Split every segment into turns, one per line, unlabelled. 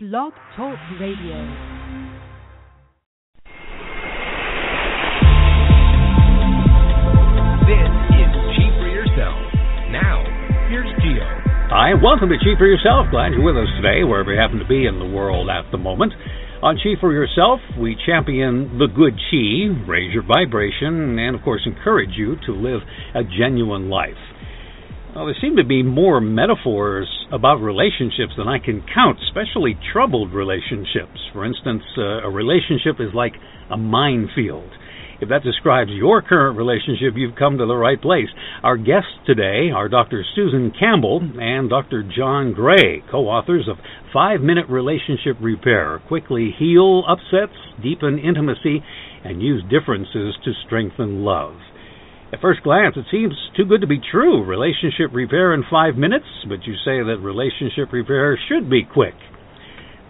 Blog Talk Radio.
This is Chi for Yourself. Now, here's Geo.
Hi, welcome to Chi for Yourself. Glad you're with us today, wherever you happen to be in the world at the moment. On Chi for Yourself, we champion the good chi, raise your vibration, and of course encourage you to live a genuine life. Well, there seem to be more metaphors about relationships than I can count, especially troubled relationships. For instance, uh, a relationship is like a minefield. If that describes your current relationship, you've come to the right place. Our guests today are Dr. Susan Campbell and Dr. John Gray, co authors of Five Minute Relationship Repair. Quickly heal upsets, deepen intimacy, and use differences to strengthen love. At first glance, it seems too good to be true. Relationship repair in five minutes, but you say that relationship repair should be quick.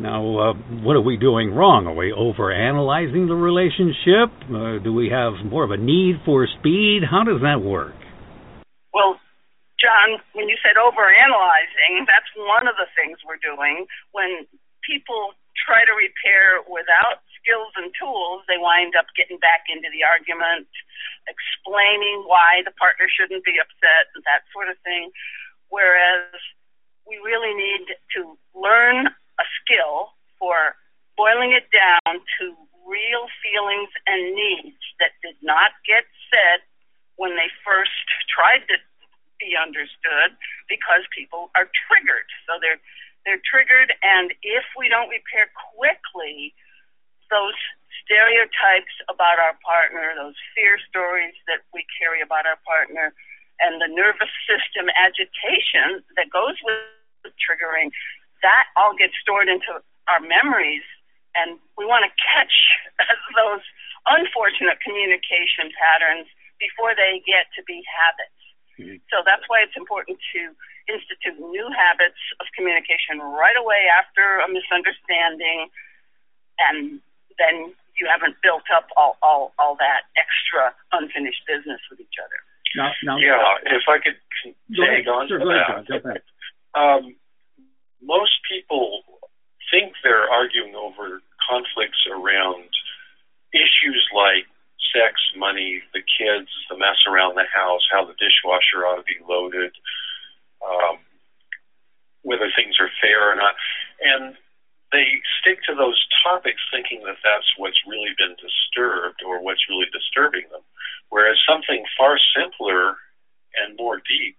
Now, uh, what are we doing wrong? Are we overanalyzing the relationship? Uh, do we have more of a need for speed? How does that work?
Well, John, when you said overanalyzing, that's one of the things we're doing. When people try to repair without skills and tools, they wind up getting back into the argument, explaining why the partner shouldn't be upset, and that sort of thing. Whereas we really need to learn a skill for boiling it down to real feelings and needs that did not get said when they first tried to be understood because people are triggered. So they're they're triggered and if we don't repair quickly those stereotypes about our partner, those fear stories that we carry about our partner and the nervous system agitation that goes with triggering that all gets stored into our memories, and we want to catch those unfortunate communication patterns before they get to be habits. Mm-hmm. So that's why it's important to institute new habits of communication right away after a misunderstanding, and then you haven't built up all, all, all that extra unfinished business with each other.
Now, now, yeah, if I could tag on
sure,
to that. Um, most people think they're arguing over conflicts around issues like sex, money, the kids, the mess around the house, how the dishwasher ought to be loaded, um, whether things are fair or not. And they stick to those topics thinking that that's what's really been disturbed or what's really disturbing them. Whereas something far simpler and more deep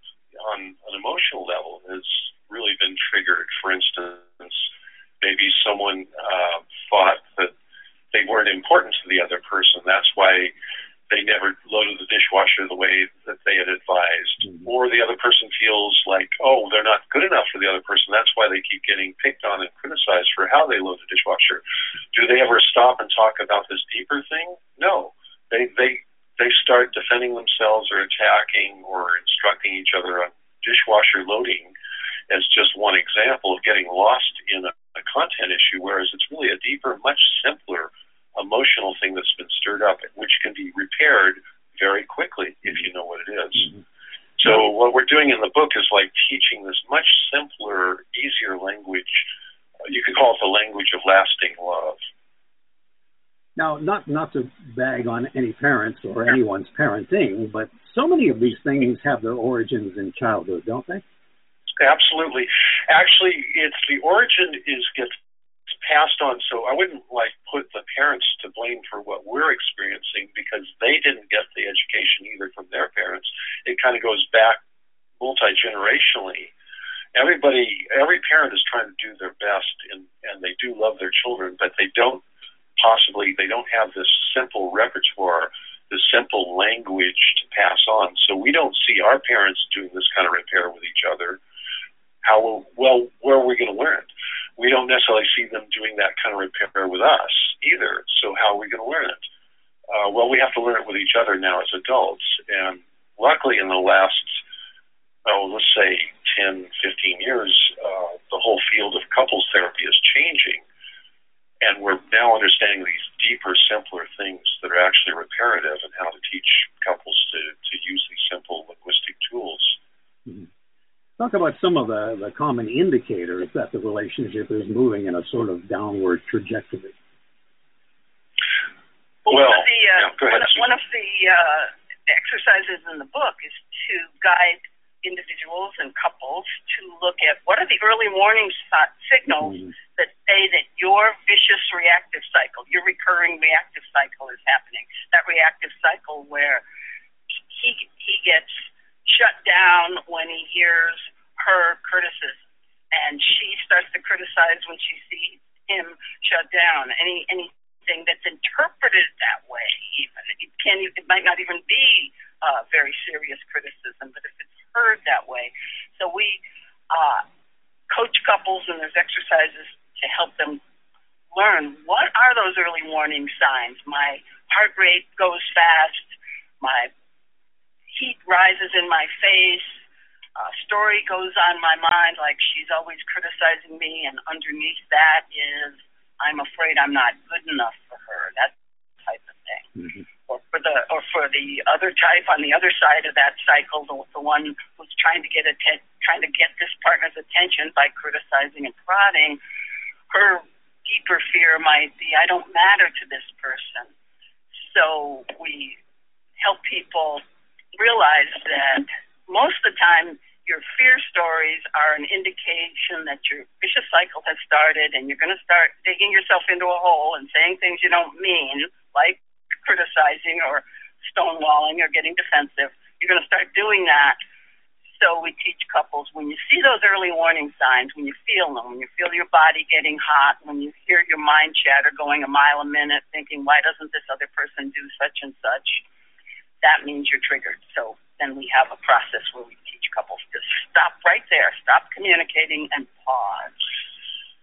on an emotional level is really been triggered. For instance, maybe someone uh, thought that they weren't important to the other person. That's why they never loaded the dishwasher the way that they had advised. Mm-hmm. Or the other person feels like, oh, they're not good enough for the other person. That's why they keep getting picked on and criticized for how they load the dishwasher. Do they ever stop and talk about this deeper thing? No. They they they start defending themselves or attacking or instructing each other on dishwasher loading as just one example of getting lost in a, a content issue, whereas it's really a deeper, much simpler emotional thing that's been stirred up, which can be repaired very quickly if you know what it is. Mm-hmm. So what we're doing in the book is like teaching this much simpler, easier language. You could call it the language of lasting love.
Now, not not to bag on any parents or anyone's parenting, but so many of these things have their origins in childhood, don't they?
Absolutely. Actually, it's the origin is gets passed on. So I wouldn't like put the parents to blame for what we're experiencing because they didn't get the education either from their parents. It kind of goes back multi generationally. Everybody, every parent is trying to do their best, and and they do love their children, but they don't possibly they don't have this simple repertoire the simple language to pass on. So we don't see our parents doing this kind of repair with each other how well where are we going to learn? We don't necessarily see them doing that kind of repair with us either. So how are we going to learn it? Uh, well, we have to learn it with each other now as adults. And luckily, in the last oh, let's say 10, 15 years, uh, the whole field of couples therapy is changing. And we're now understanding these deeper, simpler things that are actually reparative and how to teach couples to, to use these simple linguistic tools.
Mm-hmm. Talk about some of the, the common indicators that the relationship is moving in a sort of downward trajectory?
Well,
Well,
one of the, uh,
yeah,
one, of, one of the uh, exercises in the book is to guide individuals and couples to look at what are the early warning si- signals
Mhm.
that say that your vicious reactive cycle, your recurring reactive cycle is happening. That reactive cycle where he he gets shut down when he hears her criticism, and she starts to criticize when she sees him shut down. Any anything that's interpreted that way, even it can it might not even be uh, very serious criticism, but if it's heard that way, so we uh, coach couples and there's exercises to help them learn what are those early warning signs. My heart rate goes fast. My heat rises in my face. A story goes on my mind like she's always criticizing me, and underneath that is I'm afraid I'm not good enough for her. That type of thing.
Mhm.
Or for the or for the other type on the other side of that cycle, the, the one who's trying to get atten- trying to get this partner's attention by criticizing and prodding. Her deeper fear might be I don't matter to this person. So we help people realize that most of the time your fear stories are an indication that your vicious cycle has started and you're going to start digging yourself into a hole and saying things you don't mean, like criticizing or stonewalling or getting defensive. You're going to start doing that. So we teach couples when you see those early warning signs, when you feel them, when you feel your body getting hot, when you hear your mind chatter going a mile a minute, thinking, why doesn't this other person do such and such? That means you're triggered. So then we have a process where we teach couples to stop right there, stop communicating, and pause.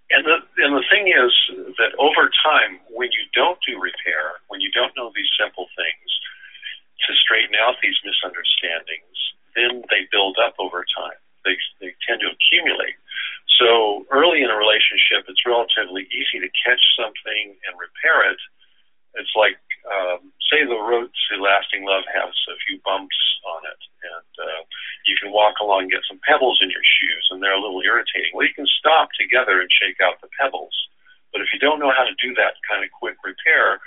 And the and the thing is that over time, when you don't do repair, when you don't know these simple things to straighten out these misunderstandings, then they build up over time. They they tend to accumulate. So early in a relationship, it's relatively easy to catch something and repair it. It's like um, say the road to lasting love has a few bumps on it, and uh, you can walk along and get some pebbles in your shoes, and they're a little irritating. Well, you can stop together and shake out the pebbles. But if you don't know how to do that kind of quick repair,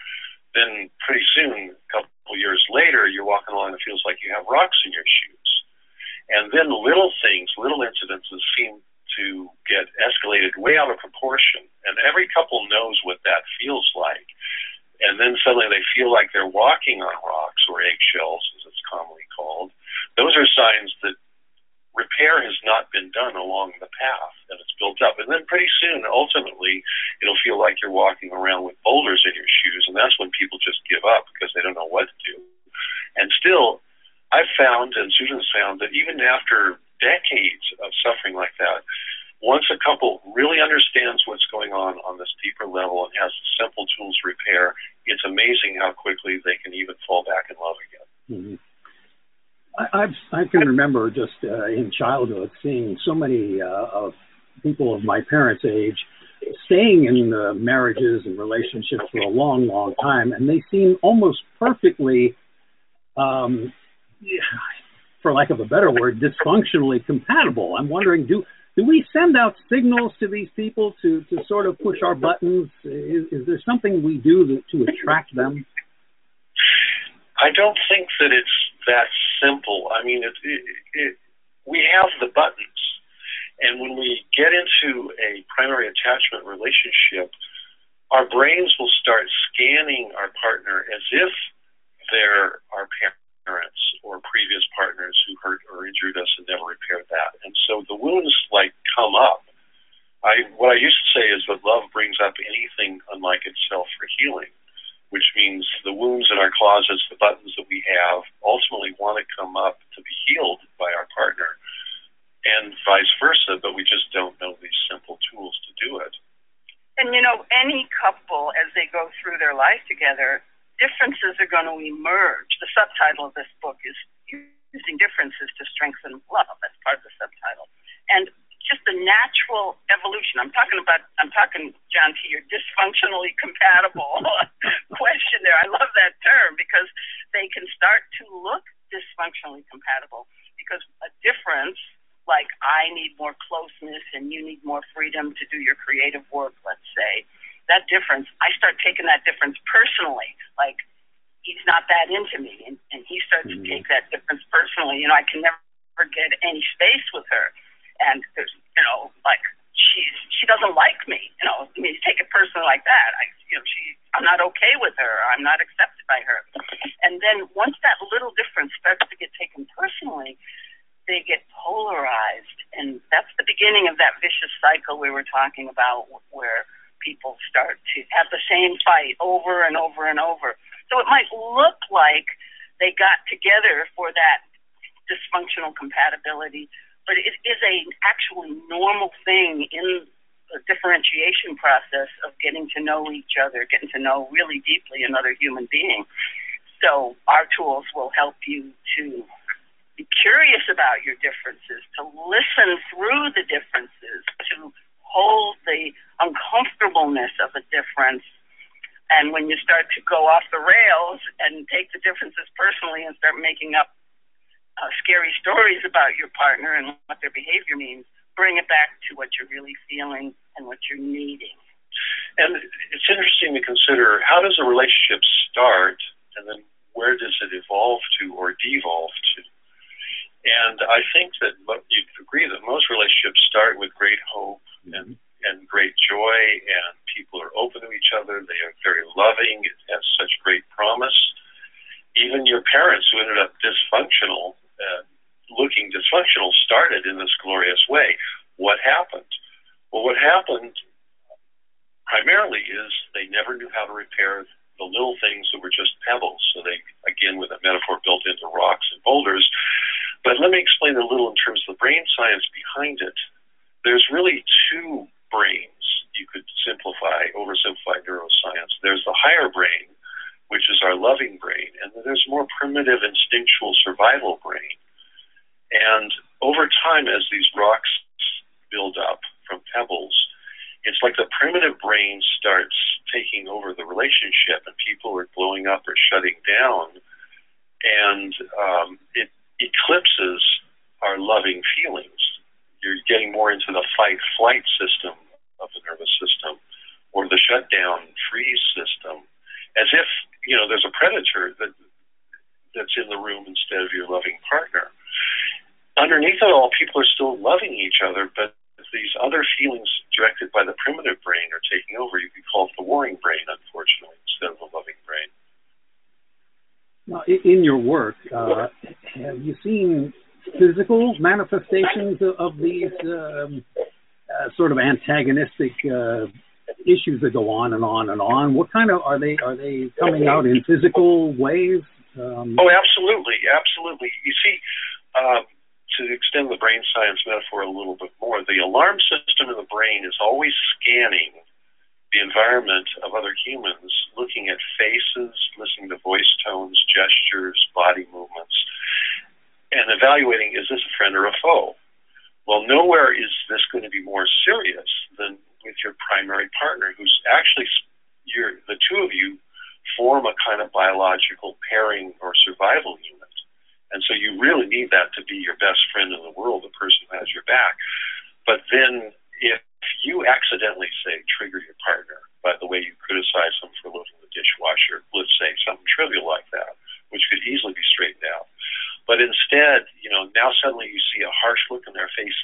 then pretty soon, a couple years later, you're walking along and it feels like you have rocks in your shoes. And then little things, little incidences seem to get escalated way out of proportion. And every couple knows what that feels like. And then suddenly they feel like they're walking on rocks or eggshells, as it's commonly called. Those are signs that repair has not been done along the path and it's built up. And then pretty soon, ultimately, it'll feel like you're walking around with boulders in your shoes. And that's when people just give up because they don't know what to do. And still, I've found, and Susan's found, that even after decades of suffering like that, once a couple really understands what's going on on this deeper level and has simple tools to repair, it's amazing how quickly they can even fall back in love again.
Mhm. I, I've, I can remember just uh, in childhood seeing so many uh, of people of my parents' age staying in uh, marriages and relationships for a long, long time, and they seem almost perfectly, um, for lack of a better word, dysfunctionally compatible. I'm wondering, do do we send out signals to these people to, to sort of push our buttons? Is, is there something we do to, attract them?
I don't think that it's that simple. I mean, it, it, it, we have the buttons, and when we get into a primary attachment relationship, our brains will start scanning our partner as if they're our parents or previous partners who hurt or injured us and never repaired that. And so the wounds like come up. I what I used to say is that love brings up anything unlike itself for healing which means the wounds in our closets, the buttons that we have, ultimately want to come up to be healed by our partner, and vice versa, but we just don't know these simple tools to do it.
And you know, any couple, as they go through their life together, differences are going to emerge. The subtitle of this book is Using Differences to Strengthen Love. That's part of the subtitle. And just the natural evolution. I'm talking about, I'm talking, John, to your dysfunctionally compatible question there. I love that term because they can start to look dysfunctionally compatible because a difference like I need more closeness and you need more freedom to do your creative work, let's say, that difference, I start taking that difference personally. Like he's not that into me, and, and he starts mm-hmm. to take that difference personally. You know, I can never get any space with her, and there's, you know, like she's she doesn't like me. You know, I mean, take it personally like that. I, you know, she, I'm not okay with her. I'm not accepted by her. And then once that little difference starts to get taken personally, they get polarized, and that's the beginning of that vicious cycle we were talking about, where people start to have the same fight over and over and over. So it might look like they got together for that dysfunctional compatibility, but it is a actually normal thing in the differentiation process of getting to know each other, getting to know really deeply another human being. So our tools will help you to be curious about your differences, to listen through the differences, to hold the uncomfortableness of a difference. And when you start to go off the rails and take the differences personally and start making up uh, scary stories about your partner and what their behavior means, bring it back to what you're really feeling and what you're needing.
And it's interesting to consider how does a relationship start and then where does it evolve to or devolve to? And I think that you'd agree that most relationships start with great hope and and great joy, and people are open to each other. They are very loving. It has such great promise. Even your parents, who ended up dysfunctional, uh, looking dysfunctional, started in this glorious way. What happened? Well, what happened primarily is they never knew how to repair the little things that were just pebbles. So they, again, with a metaphor built into rocks and boulders. But let me explain a little in terms of the brain science behind it there's really two brains you could simplify, oversimplify neuroscience. There's the higher brain, which is our loving brain, and then there's more primitive instinctual survival brain. And over time, as these rocks build up from pebbles, it's like the primitive brain starts taking over the relationship, and people are blowing up or shutting down, and um, it eclipses our loving feelings you're getting more into the fight flight system of the nervous system or the shutdown freeze system as if you know there's a predator that that's in the room instead of your loving partner. Underneath it all people are still loving each other but these other feelings directed by the primitive brain are taking over. You could call it the warring brain unfortunately instead of the loving brain.
Now, in your work, uh, have you seen physical manifestations of, these um, uh, sort of antagonistic uh, issues that go on and on and on? What kind of are they? Are they coming out in physical ways?
Um, oh, absolutely, absolutely. You see, um, to extend the brain science metaphor a little bit more, the alarm system in the brain is always scanning the environment of other humans, looking at faces, listening to voice tones, gestures, body movements, and evaluating is this a friend or a foe? Well, nowhere is this going to be more serious than with your primary partner, who's actually you're, the two of you form a kind of biological pairing or survival unit. And so you really need that to be your best friend in the world, the person who has your back. But then if you accidentally say trigger your partner by the way you criticize them for loading the dishwasher, let's say something trivial like that, which could easily be straightened out. But instead, you know, now suddenly you see a harsh look in their face,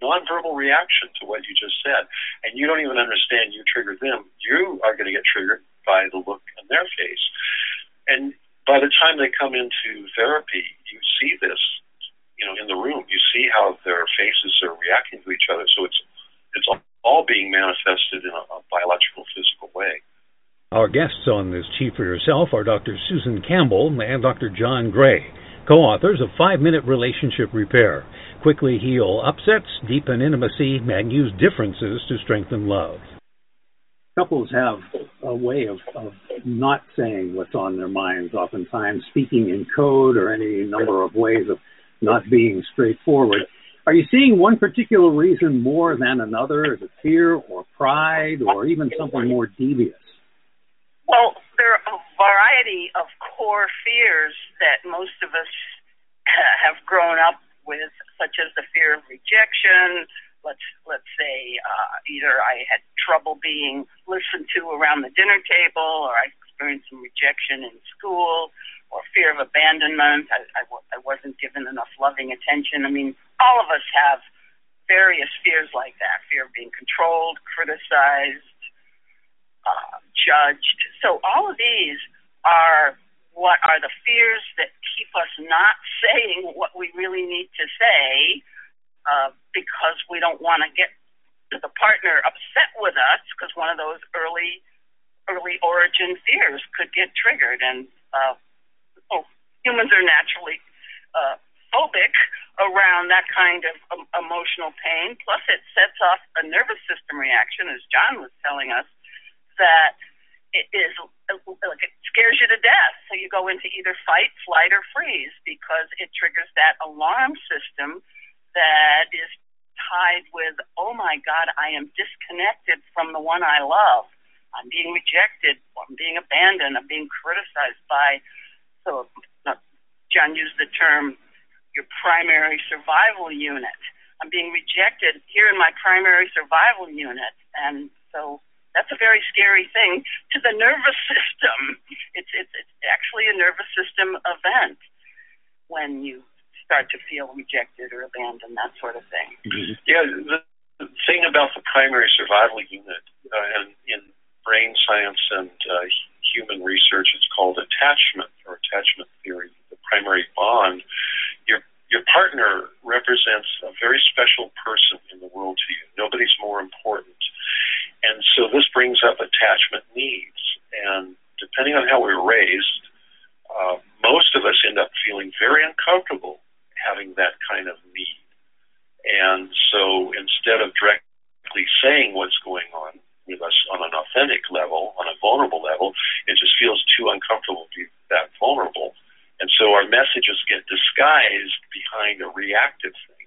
nonverbal reaction to what you just and you don't even understand you triggered them. You are going to get triggered by the look on their face. And by the time they come into therapy, you see this, you know, in the room. You see how their faces are reacting to each other. So it's it's all being manifested in a, a biological, physical way.
Our guests on this Chi for Yourself are Dr. Susan Campbell and Dr. John Gray co-authors of Five Minute Relationship Repair. Quickly heal upsets, deepen intimacy, and use differences to strengthen love. Couples have a way of, of not saying what's on their minds, oftentimes speaking in code or any number of ways of not being straightforward. Are you seeing one particular reason more than another? Is it fear or pride or even something more devious?
Well, there are a variety of core fears that most of us have grown up with, such as the fear of rejection. Let's let's say uh, either I had trouble being listened to around the dinner table, or I experienced some rejection in school, or fear of abandonment. I, I, I wasn't given enough loving attention. I mean, all of us have various fears like that: fear of being controlled, criticized, uh, judged. So all of these are what are the fears that keep us not saying what we really need to say uh, because we don't want to get the partner upset with us because one of those early early origin fears could get triggered. And uh, oh, humans are naturally uh, phobic around that kind of um, emotional pain. Plus it sets off a nervous system reaction as John was telling us that it is like it scares you to death. So you go into either fight, flight, or freeze because it triggers that alarm system that is tied with, oh my God, I am disconnected from the one I love. I'm being rejected. I'm being abandoned. I'm being criticized by. So uh, John used the term your primary survival unit. I'm being rejected here in my primary survival unit, and so that's a very scary thing to the nervous system. It's, it's, it's actually a nervous system event when you start to feel rejected or abandoned, that sort of thing.
Mm-hmm. Yeah, the, thing about the primary survival unit uh, in, in brain science and uh, human research, it's called attachment or attachment theory. The primary bond. Your your partner represents a very special person in the world to you. Nobody's more important. And so this brings up attachment needs. And depending on how we were raised, uh, most of us end up feeling very uncomfortable having that kind of need. And so instead of directly saying what's going on with us on an authentic level, on a vulnerable level, it just feels too uncomfortable to be that vulnerable. And so our messages get disguised behind a reactive thing.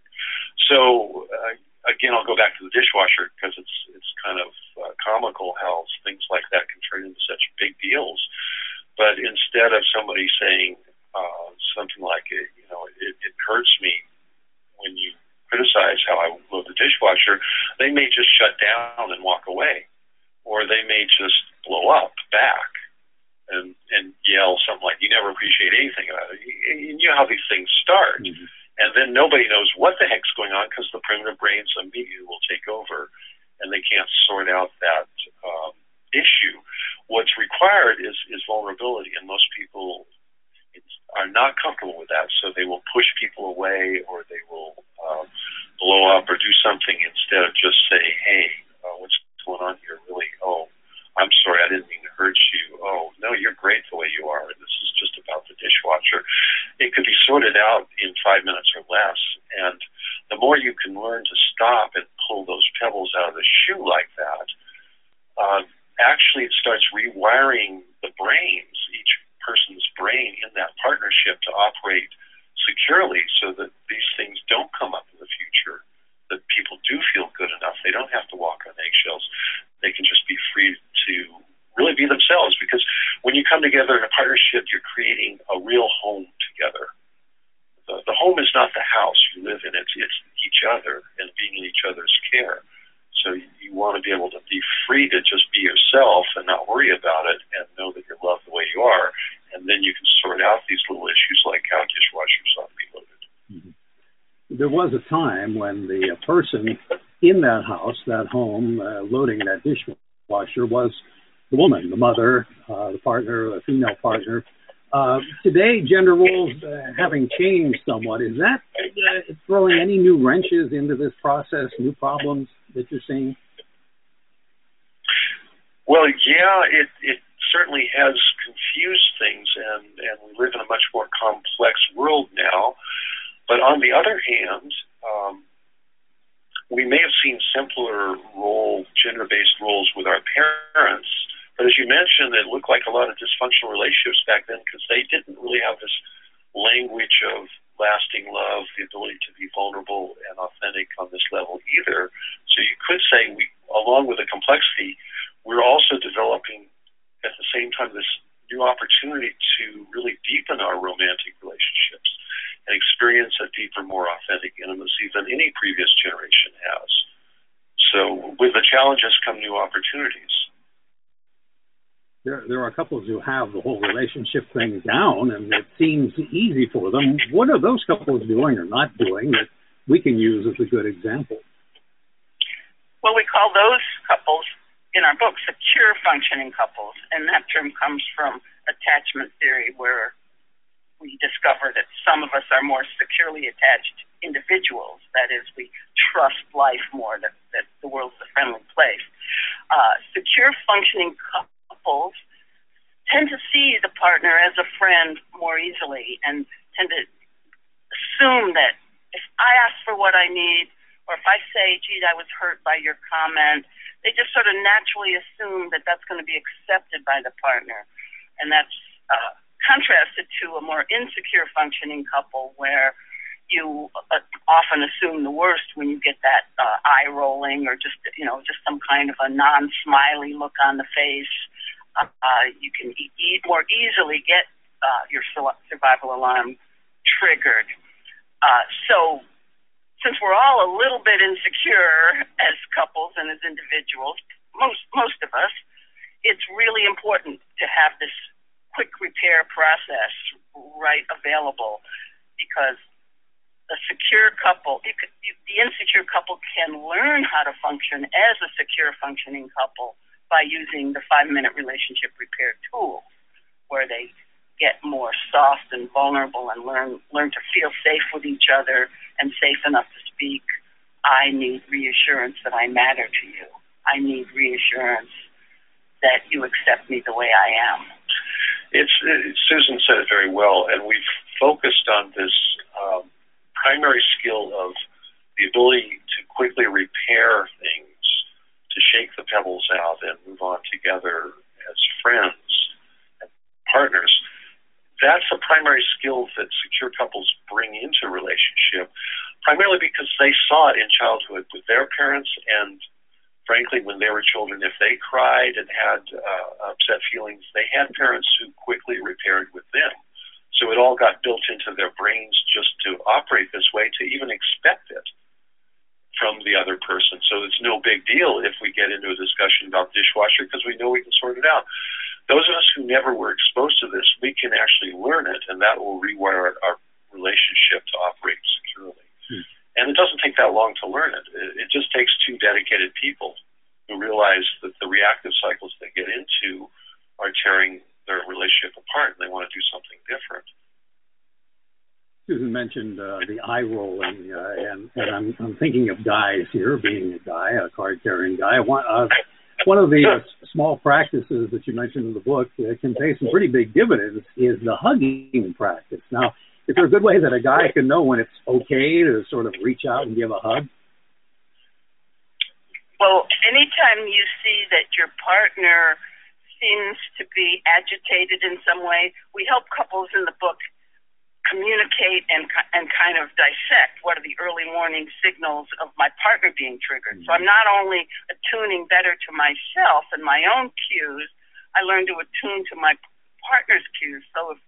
So uh, again, I'll go back to the dishwasher because it's it's kind of uh, comical how things like that can turn into such big deals. But instead of somebody saying uh, something like, it, you know, it, it hurts me when you criticize how I load the dishwasher, they may just shut down and walk away, or they may just blow up back and and yell something like, "You never appreciate anything about it." You know how these things start. Mm-hmm and then nobody knows what the heck's going on because the primitive brains immediately will take over, and they can't sort out that um, issue. What's required is is vulnerability, and most people are not comfortable with that, so they will push people away or they will um, blow up or do something instead of just say, "Hey, uh, what's going on here?" Really, oh, I'm sorry, I didn't mean to hurt you. Oh, no, you're great the way you are. This is just about the dishwasher. It could be sorted out in five minutes or less. And the more you can learn to stop and pull those pebbles out of the shoe like that, uh, actually it starts rewiring the brains, each person's brain in that partnership to operate securely so that these things don't come up in the future that people do feel good enough. They don't have to walk on eggshells. They can just be free to really be themselves because when you come together in a partnership, you're creating a real home together. The, the home is not the house you live in, it's, it's each other and being in each other's care. So you, you want to be able to be free to just be yourself and not worry about it and know that you're loved the way you are. And then you can sort out these little issues like how dishwashers ought to be loaded. Mm-hmm
there was a time when the person in that house, that home, uh, loading that dishwasher was the woman, the mother, uh, the partner, the female partner. Uh, today, gender roles uh, having changed somewhat, is that uh, throwing any new wrenches into this process, new problems that you're seeing?
Well, yeah, it, it certainly has confused things, and, and we live in a much more complex world now. But on the other hand, um, we may have seen simpler role, gender-based roles with our parents, but as you mentioned, it looked like a lot of dysfunctional relationships back then because they didn't really have this language of lasting love, the ability to be vulnerable and authentic on this level either. So you could say we, along with the complexity, we're also developing at the same time this new opportunity to really deepen our romantic relationships and experience a deeper, more authentic intimacy than any previous generation has. So, with the challenges come new opportunities.
There, there are couples who have the whole relationship thing down, and it seems easy for them. What are those couples doing or not doing that we can use as a good example?
Well, we call those couples in our book secure functioning couples, and that term comes from attachment theory, where we discover that some of us are more securely attached individuals. That is, we trust life more, that, that the world's a friendly place. Uh, secure functioning couples tend to see the partner as a friend more easily and tend to assume that if I ask for what I need, or if I say, gee, I was hurt by your comment, they just sort of naturally assume that that's going to be accepted by the partner. And that's uh, contrasted to a more insecure functioning couple where you uh, often assume the worst when you get that uh, eye rolling or just you know just some kind of a non-smiley look on the face. Uh, you can e- e- more easily get uh, your survival alarm triggered. Uh, so, since we're all a little bit insecure as couples and as individuals, most most of us, it's really important to have this quick repair process right available because a secure couple, you could, you, the insecure couple can learn how to function as a secure functioning couple by using the five minute relationship repair tool, where they get more soft and vulnerable and learn learn to feel safe with each other and safe enough to speak. I need reassurance that I matter to you. I need reassurance that you accept me the way I am.
It's it, Susan said it very well, and we've focused on this um, primary skill of the ability to quickly repair things, to shake the pebbles out and move on together as friends and partners. That's a primary skill that secure couples bring into relationship, primarily because they saw it in childhood with their parents and frankly, when they were children, if they cried and had uh, upset feelings, they had parents who quickly repaired with them. So it all got built into their brains just to operate this way, to even expect it from the other person. So it's no big deal if we get into a discussion about dishwasher because we know we can sort it out. Those of us who never were exposed to this, we can actually learn it, and that will rewire our relationship to operate securely. Hmm. And it doesn't take that long to learn it. It just takes two dedicated people who realize that the reactive cycles they get into are tearing their relationship apart and they want to do something different.
Susan mentioned uh, the eye rolling, uh, and, and I'm, I'm thinking of guys here, being a guy, a card carrying guy. One, uh, one of the uh, small practices that you mentioned in the book uh, can pay some pretty big dividends is the hugging practice. Now, is there a good way that a guy can know when it's okay to sort of reach out and give a hug?
Well, anytime you see that your partner seems to be agitated in some way, we help couples in the book communicate and and kind of dissect what are the early warning signals of my partner being triggered. So I'm not only attuning better to myself and my own cues, I learn to attune to my partner's cues. So if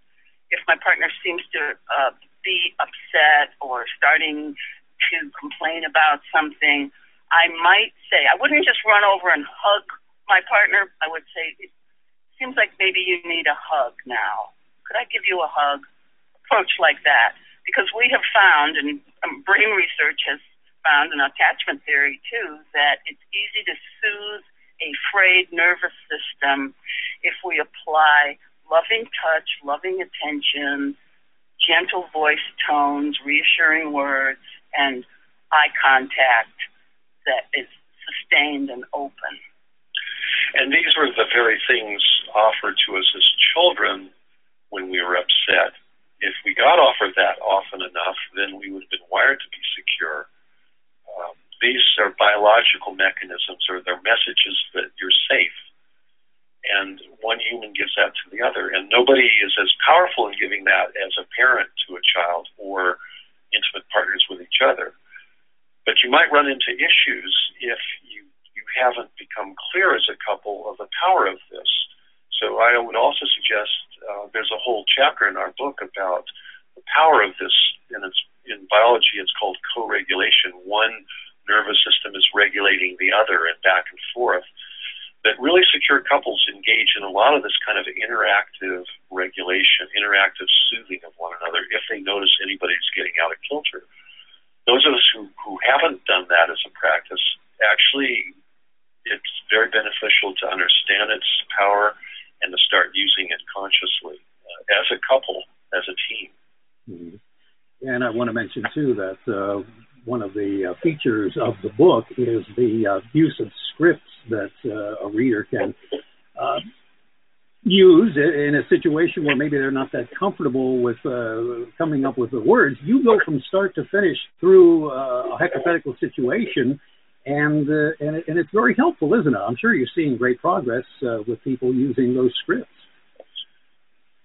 if my partner seems to uh, be upset or starting to complain about something, I might say, I wouldn't just run over and hug my partner. I would say, it seems like maybe you need a hug now. Could I give you a hug? Approach like that. Because we have found, and um, brain research has found, and attachment theory too, that it's easy to soothe a frayed nervous system if we apply loving touch, loving attention, gentle voice tones, reassuring words, and eye contact that is sustained and open.
And these were the very things offered to us as children when we were upset. If we got offered that often enough, then we would have been wired to be secure. Um, these are biological mechanisms, or they're messages that you're safe and one human gives that to the other. And nobody is as powerful in giving that as a parent to a child or intimate partners with each other. But you might run into issues if you, you haven't become clear as a couple of the power of this. So I would also suggest uh, there's a whole chapter in our book about the power of this and in biology, it's called co-regulation. One nervous system is regulating the other and back and forth. That really secure couples engage in a lot of this kind of interactive regulation, interactive soothing of one another if they notice anybody's getting out of kilter. Those of us who, who haven't done that as a practice, actually, it's very beneficial to understand its power and to start using it consciously uh, as a couple, as a team.
Mm-hmm. And I want to mention too that uh, one of the uh, features of the book is the uh, use of scripts that uh, a reader can uh, use in a situation where maybe they're not that comfortable with coming up with the words. You go from start to finish through a hypothetical situation, and uh, and, it, and it's very helpful, isn't it? I'm sure you're seeing great progress uh, with people using those scripts.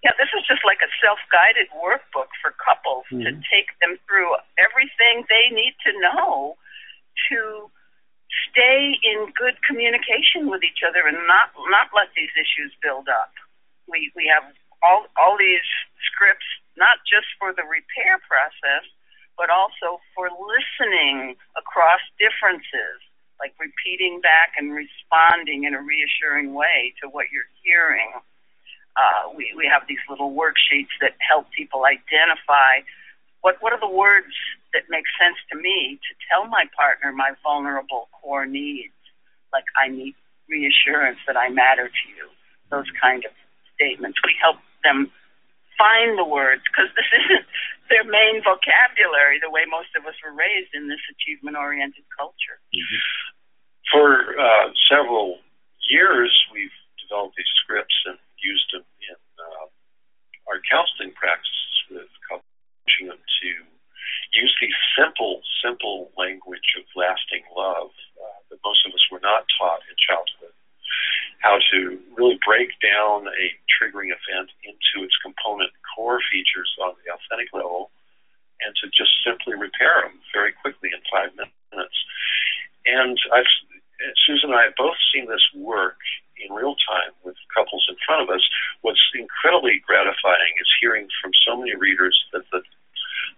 Yeah, this is just like a self-guided workbook for couples mm-hmm. to take them through everything they need to know to stay in good communication with each other and not not let these issues build up. We we have all all these scripts not just for the repair process, but also for listening across differences, like repeating back and responding in a reassuring way to what you're hearing. Uh, we, we have these little worksheets that help people identify what, what are the words that make sense to me to tell my partner my vulnerable core needs, like I need reassurance that I matter to you, those kind of statements. We help them find the words because this isn't their main vocabulary the way most of us were raised in this achievement oriented culture.
Mm-hmm. For uh, several years, we've developed these scripts and used them in uh, our counseling practices with couples, teaching them to use the simple, simple language of lasting love uh, that most of us were not taught in childhood. How to really break down a triggering event into its component core features on the authentic level and to just simply repair them very quickly in five minutes. And I've, Susan and I have both seen this work in real time with couples in front of us, what's incredibly gratifying is hearing from so many readers that the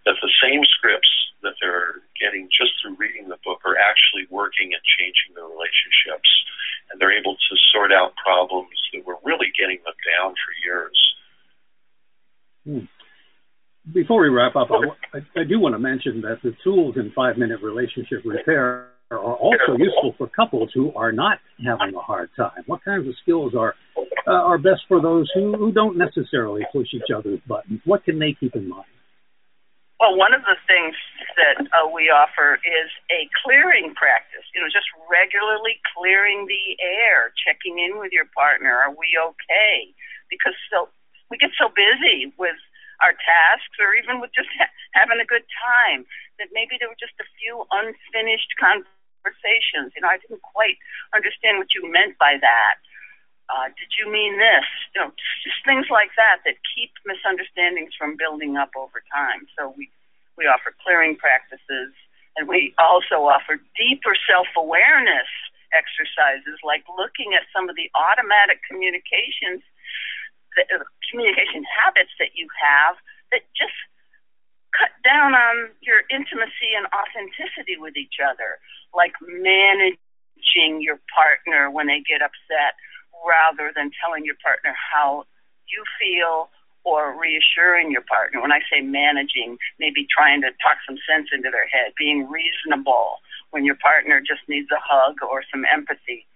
that the same scripts that they're getting just through reading the book are actually working and changing their relationships, and they're able to sort out problems that were really getting them down for years.
Hmm. Before we wrap up, I, I, do want to mention that the tools in five minute relationship repair are also useful for couples who are not having a hard time? What kinds of skills are uh, are best for those who, who don't necessarily push each other's buttons? What can they keep in mind?
Well, one of the things that uh, we offer is a clearing practice. You know, just regularly clearing the air, checking in with your partner. Are we okay? Because so we get so busy with our tasks or even with just ha- having a good time that maybe there were just a few unfinished conversations. You know, I didn't quite understand what you meant by that. Uh, did you mean this? You know, just, just things like that that keep misunderstandings from building up over time. So we we offer clearing practices, and we also offer deeper self awareness exercises, like looking at some of the automatic communications, the, communication habits that you have that just cut down on your intimacy and authenticity with each other like managing your partner when they get upset rather than telling your partner how you feel or reassuring your partner. When I say managing, maybe trying to talk some sense into their head, being reasonable when your partner just needs a hug or some empathy.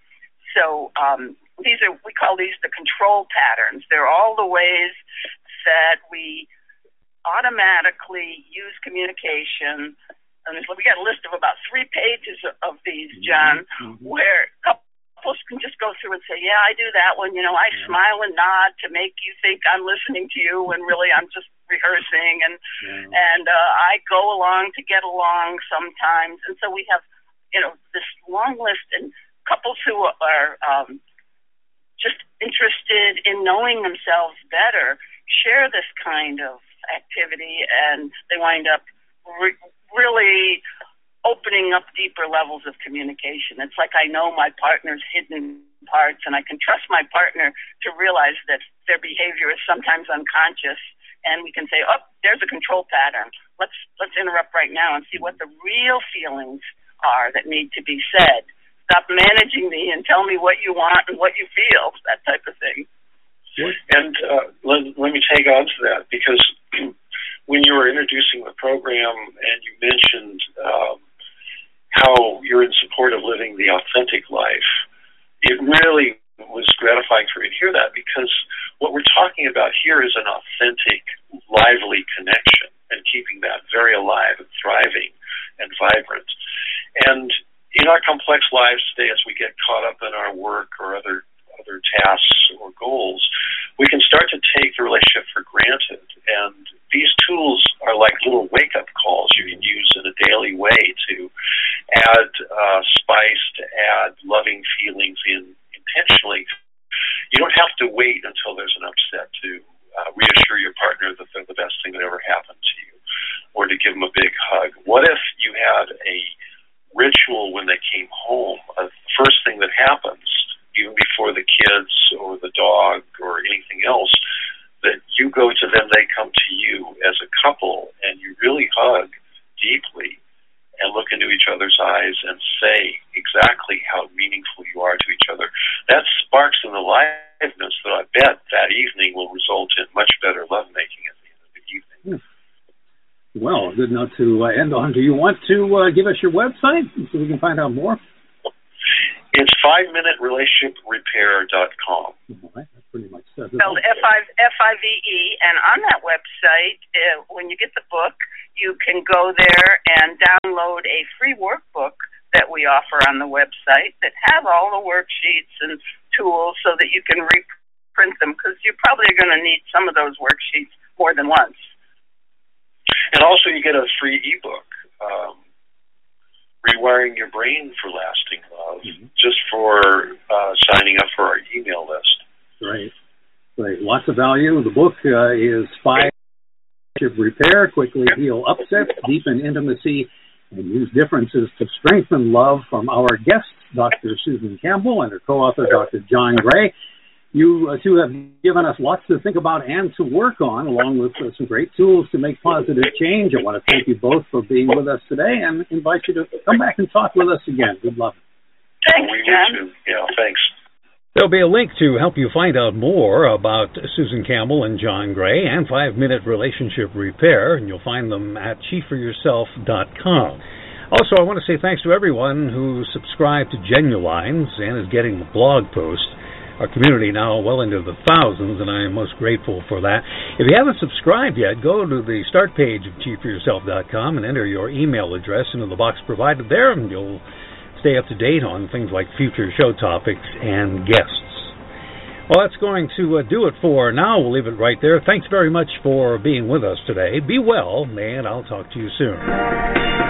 So um, these are we call these the control patterns. They're all the ways that we automatically use communication and we got a list of about three pages of these, mm-hmm. John, mm-hmm. where couples can just go through and say, "Yeah, I do that one." You know, I yeah. smile and nod to make you think I'm listening to you, when really I'm just rehearsing, and yeah. and uh, I go along to get along sometimes, and so we have, you know, this long list and couples who are um, just interested in knowing themselves better share this kind of activity, and they wind up re- really opening up deeper levels of communication. It's like I know my partner's hidden parts and I can trust my partner to realize that their behavior is sometimes unconscious and we can say, oh, there's a control pattern. let's let's interrupt right now and see what the real feelings are that need to be said. Stop managing me and tell me what you want and what you feel. That type of thing.
And uh, let, let me take on to that because when you were introducing the program and you mentioned um, how you're in support of living the authentic life, it really was gratifying for me to hear that because what we're talking about here is an authentic, lively connection and keeping that very alive and thriving and vibrant. And in our complex lives today, as we get caught up in our work or other other tasks or goals, we can start to take the relationship for granted. And these tools are like little wake up calls you can use in a daily way to add uh, spice, to add loving feelings in intentionally. You don't have to wait until there's an upset to uh, reassure your partner that they're the best thing that ever happened to you or to give them a big hug. What if you had a ritual when they came home? Uh, first thing that happens, even before the kids or the dog or anything else, that you go to them, they come to you as a couple, and you really hug deeply and look into each other's eyes and say exactly how meaningful you are to each other. That sparks an aliveness that I bet that evening will result in much better lovemaking at the end of the evening.
Hmm. Well, good note to uh, end on. Do you want to uh, give us your website so we can find out more?
It's five minute relationship repair.com.
All right, that's pretty much says
Spelled F I F I V E, and on that website, uh, when you get the book, you can go there and download a free workbook that we offer on the website that have all the worksheets and tools so that you can reprint them because you're probably going to need some of those worksheets more than once.
And also, you get a free ebook. Um, rewiring your brain for lasting love, mm-hmm. just for uh, signing up for our email list.
Right, right. Lots of value. The book uh, is five repair, quickly heal upsets, deepen intimacy, and use differences to strengthen love from our guest, Dr. Susan Campbell, and her co-author, Dr. John Gray. You uh, two have given us lots to think about and to work on, along with uh, some great tools to make positive change. I want to thank you both for being with us today and invite you to come back and talk with us again. Good luck.
Thanks, John.
Yeah, thanks.
There'll be a link to help you find out more about Susan Campbell and John Gray and Five Minute Relationship Repair, and you'll find them at chiforyourself.com. Also, I want to say thanks to everyone who subscribed to Genulines and is getting the blog post our community now well into the thousands, and I am most grateful for that. If you haven't subscribed yet, go to the start page of chiforyourself.com and enter your email address into the box provided there, and you'll stay up to date on things like future show topics and guests. Well, that's going to uh, do it for now. We'll leave it right there. Thanks very much for being with us today. Be well, and I'll talk to you soon.